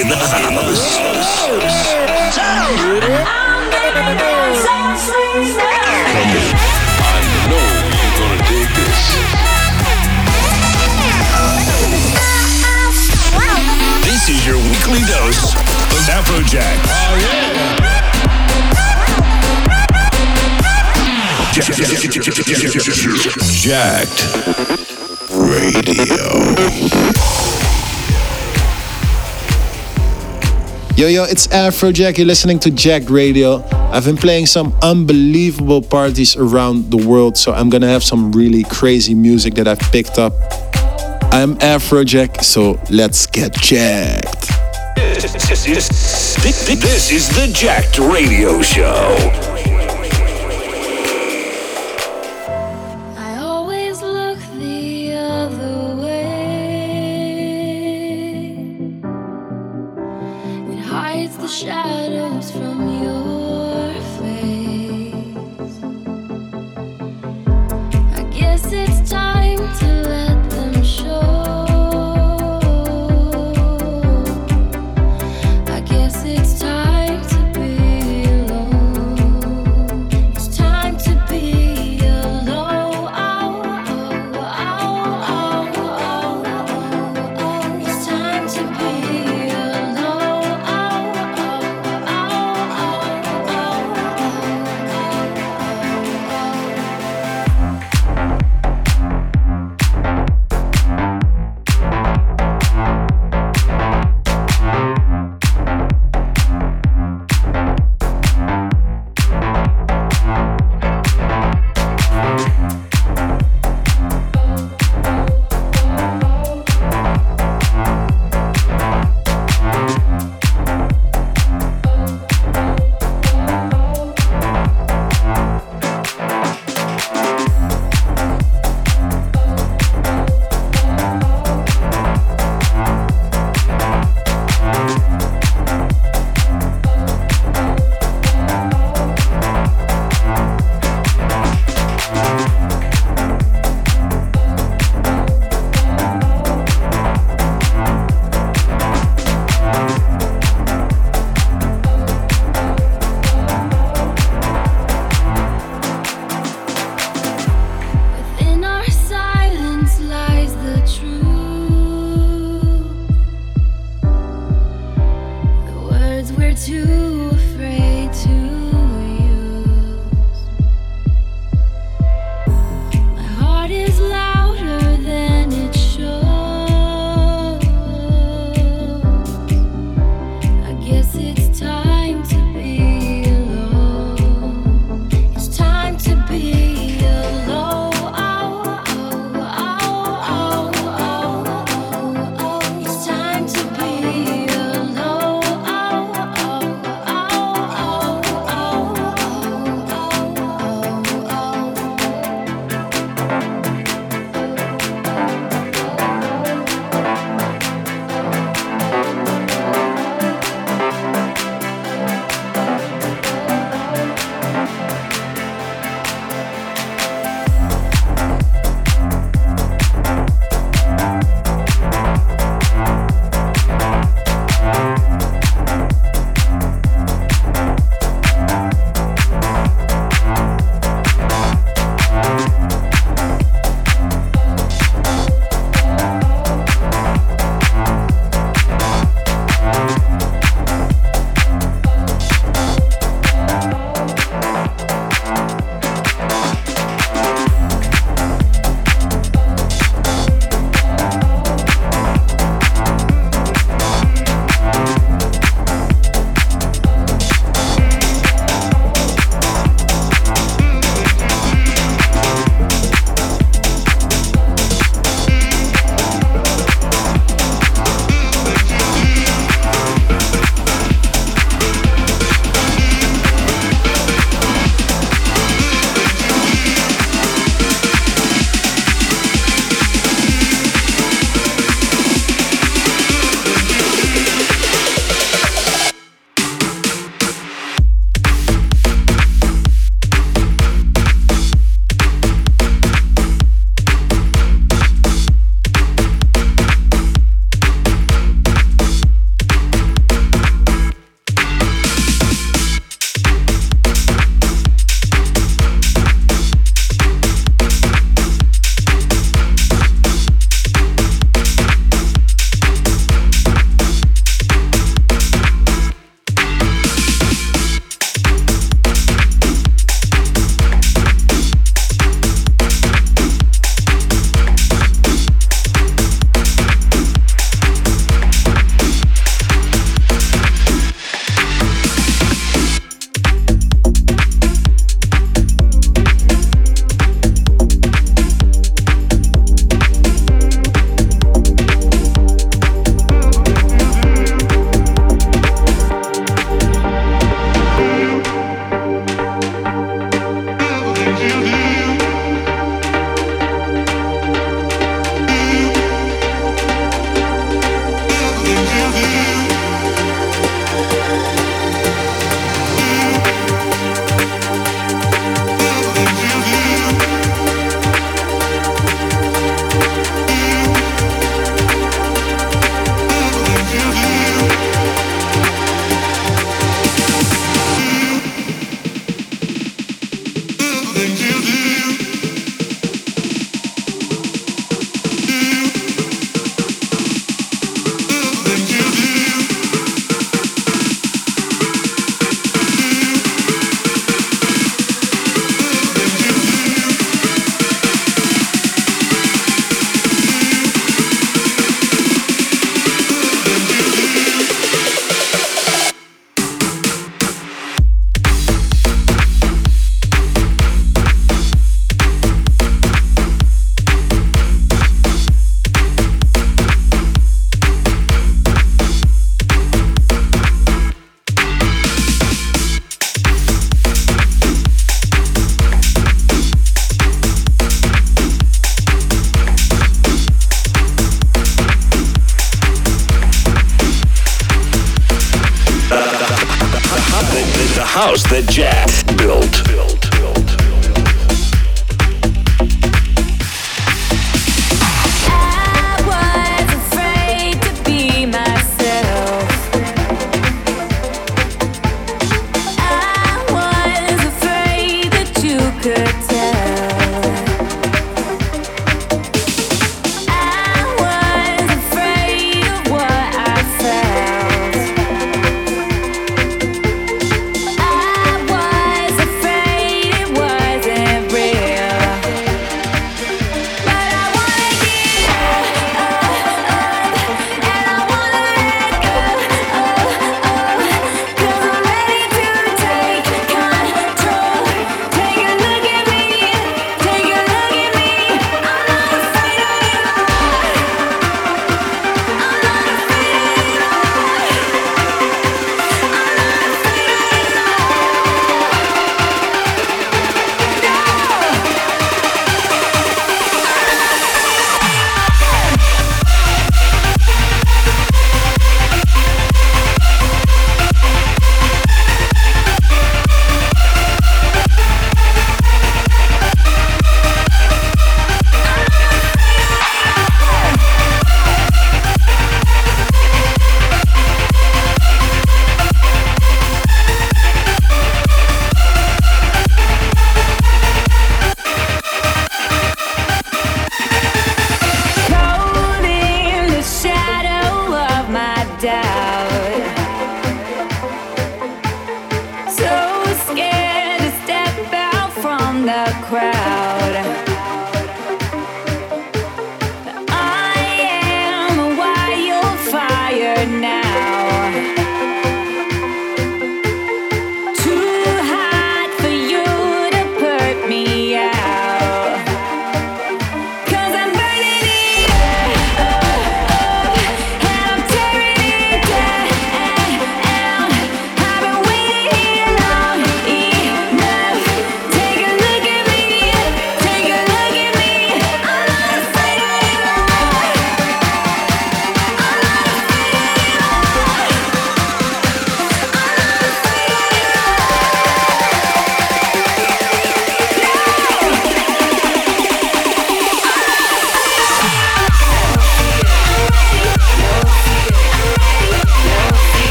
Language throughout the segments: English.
in the house. This is your weekly dose of Afrojack. Oh yeah. Jacked Radio. Yo, yo, it's Afrojack. You're listening to Jacked Radio. I've been playing some unbelievable parties around the world, so I'm gonna have some really crazy music that I've picked up. I'm Afrojack, so let's get jacked. This is, this is the Jacked Radio Show.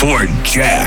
For Jack.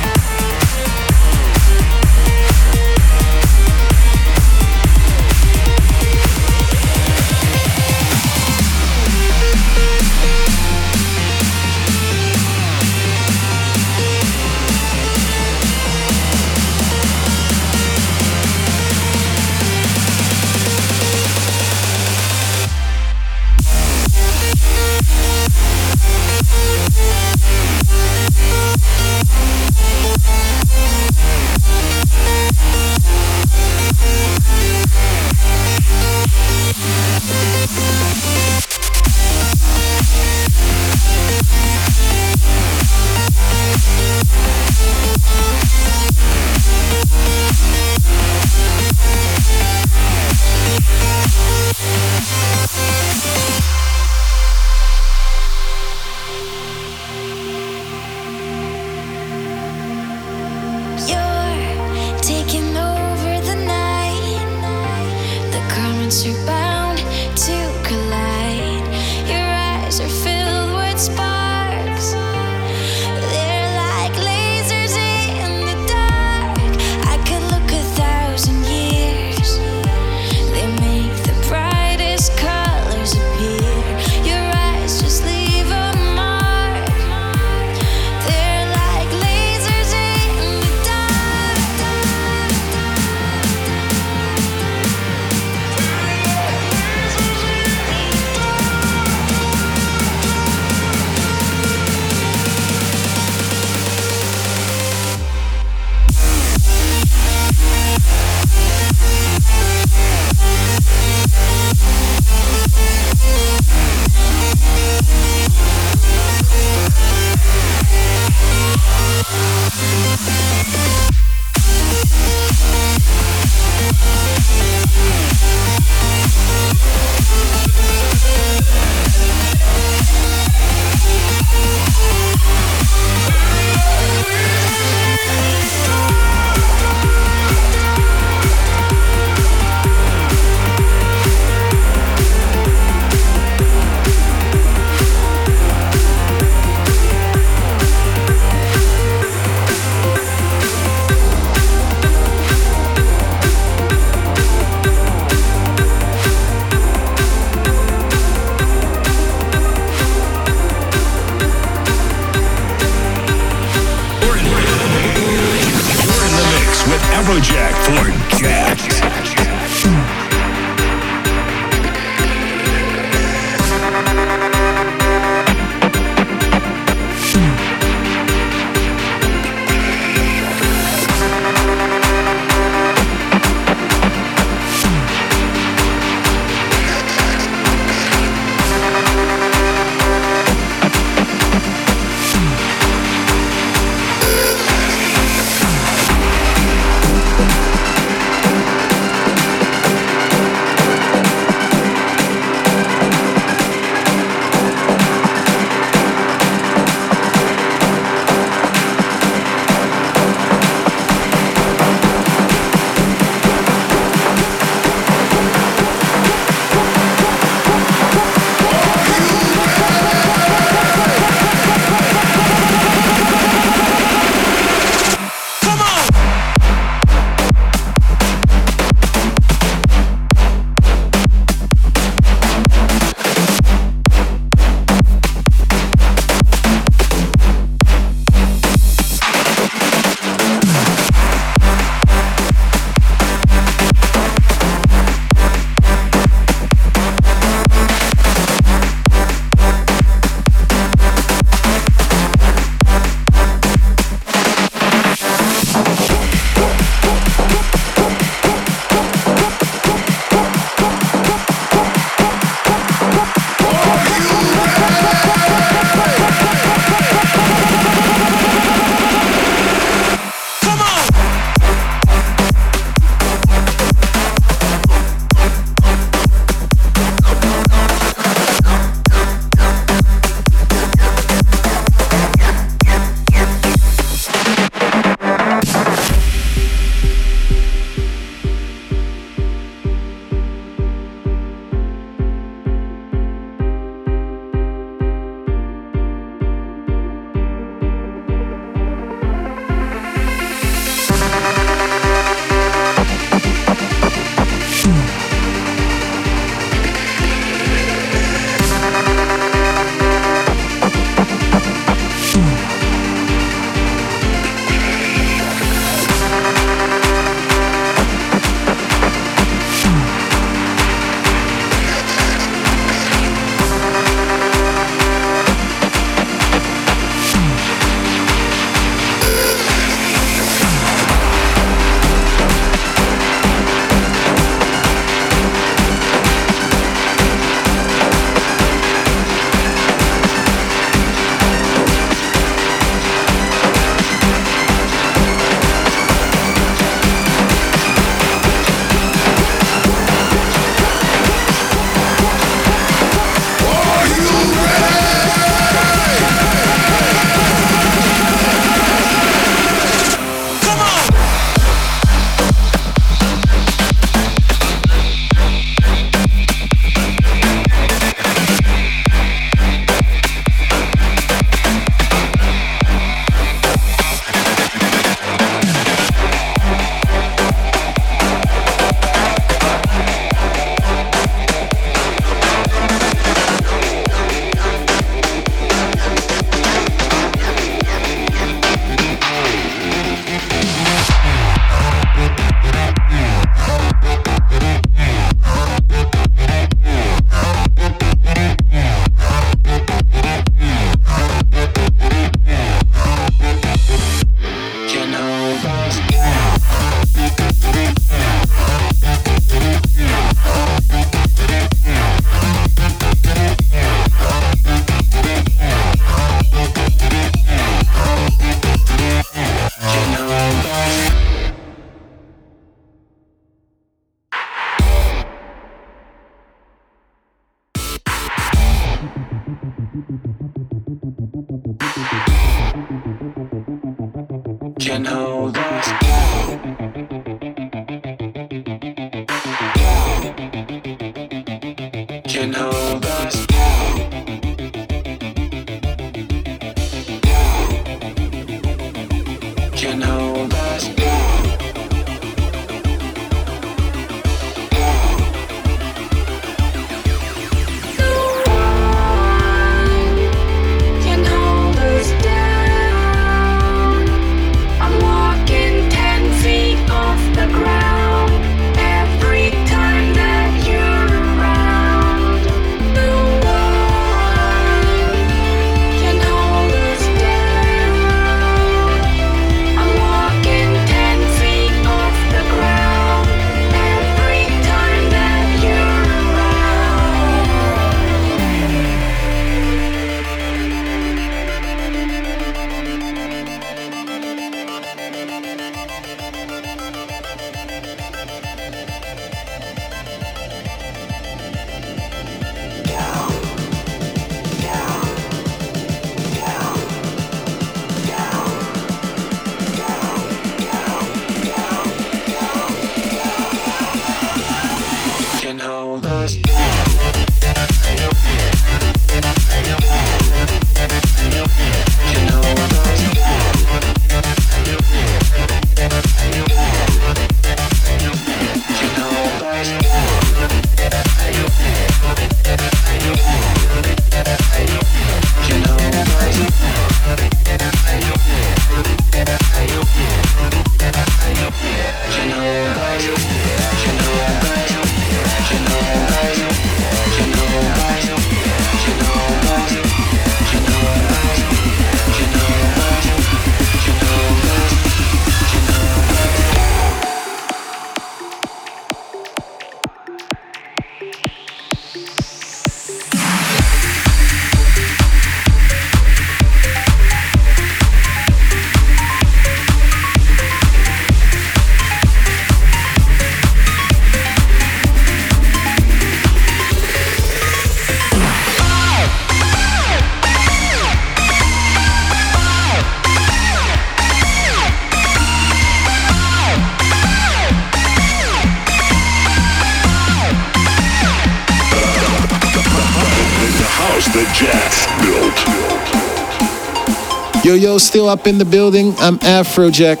Yo, still up in the building. I'm Afrojack.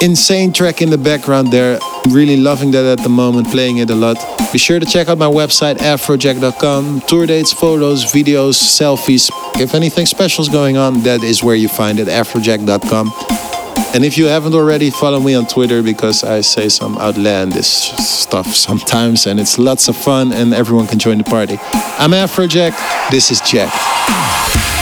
Insane track in the background there. Really loving that at the moment, playing it a lot. Be sure to check out my website, afrojack.com. Tour dates, photos, videos, selfies. If anything special is going on, that is where you find it, afrojack.com. And if you haven't already, follow me on Twitter because I say some outlandish stuff sometimes and it's lots of fun and everyone can join the party. I'm Afrojack. This is Jacked.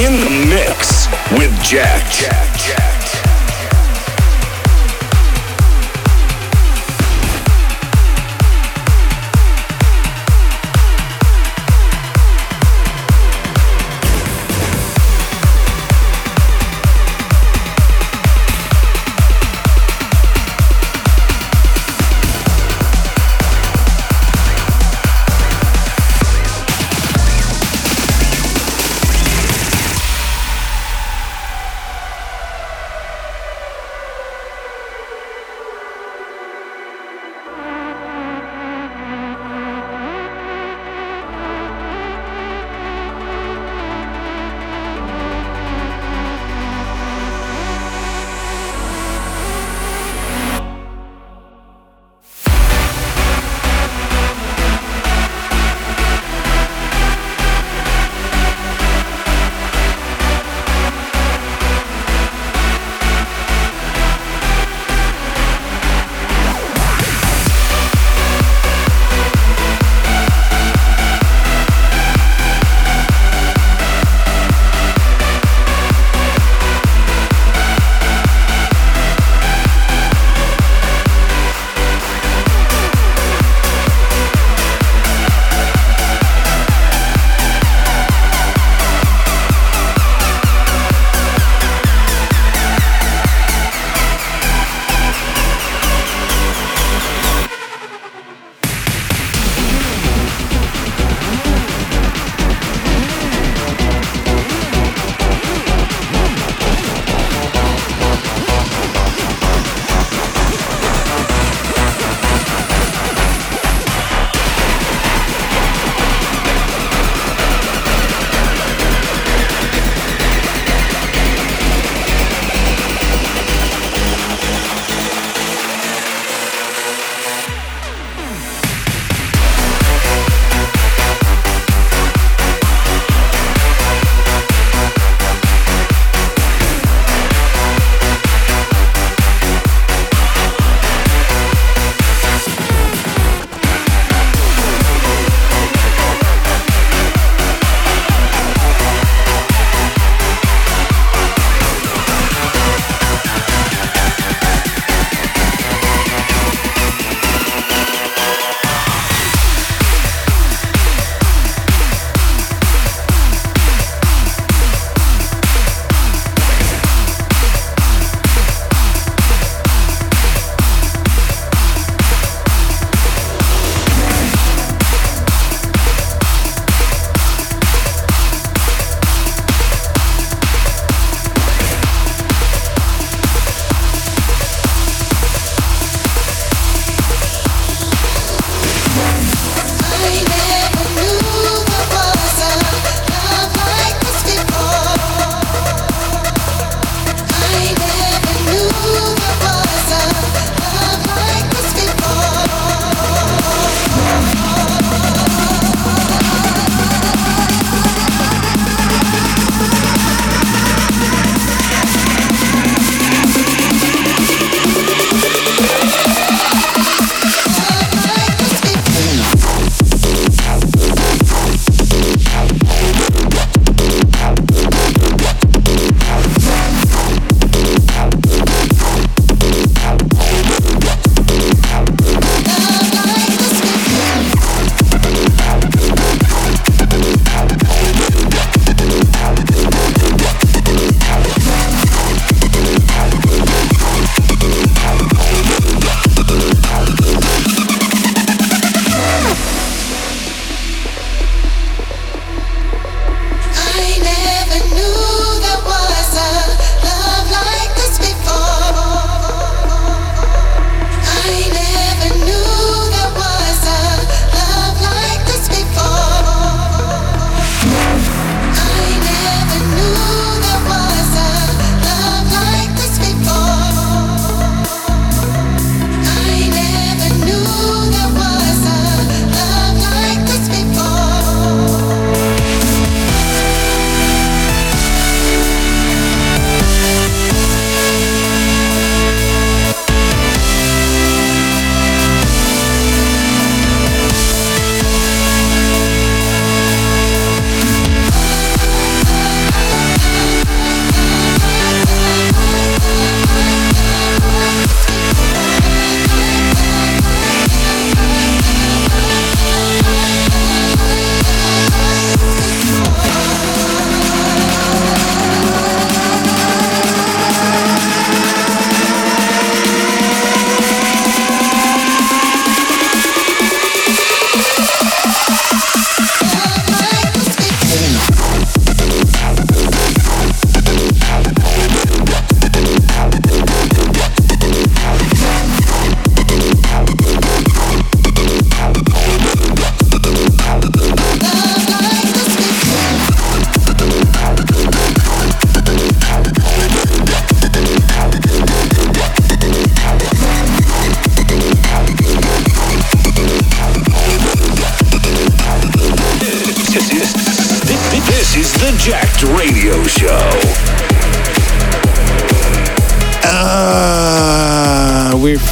In the mix with Jack. Jack.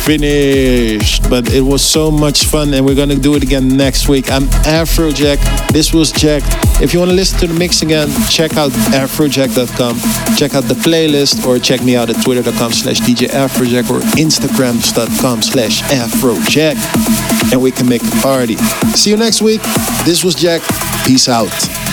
Finished. But it was so much fun, and we're gonna do it again next week. I'm Afrojack. This was Jacked. If you want to listen to the mix again, check out afrojack.com. Check out the playlist, or check me out at twitter.com slash DJ Afrojack or instagrams.com slash Afrojack. And we can make a party. See you next week. This was Jacked. Peace out.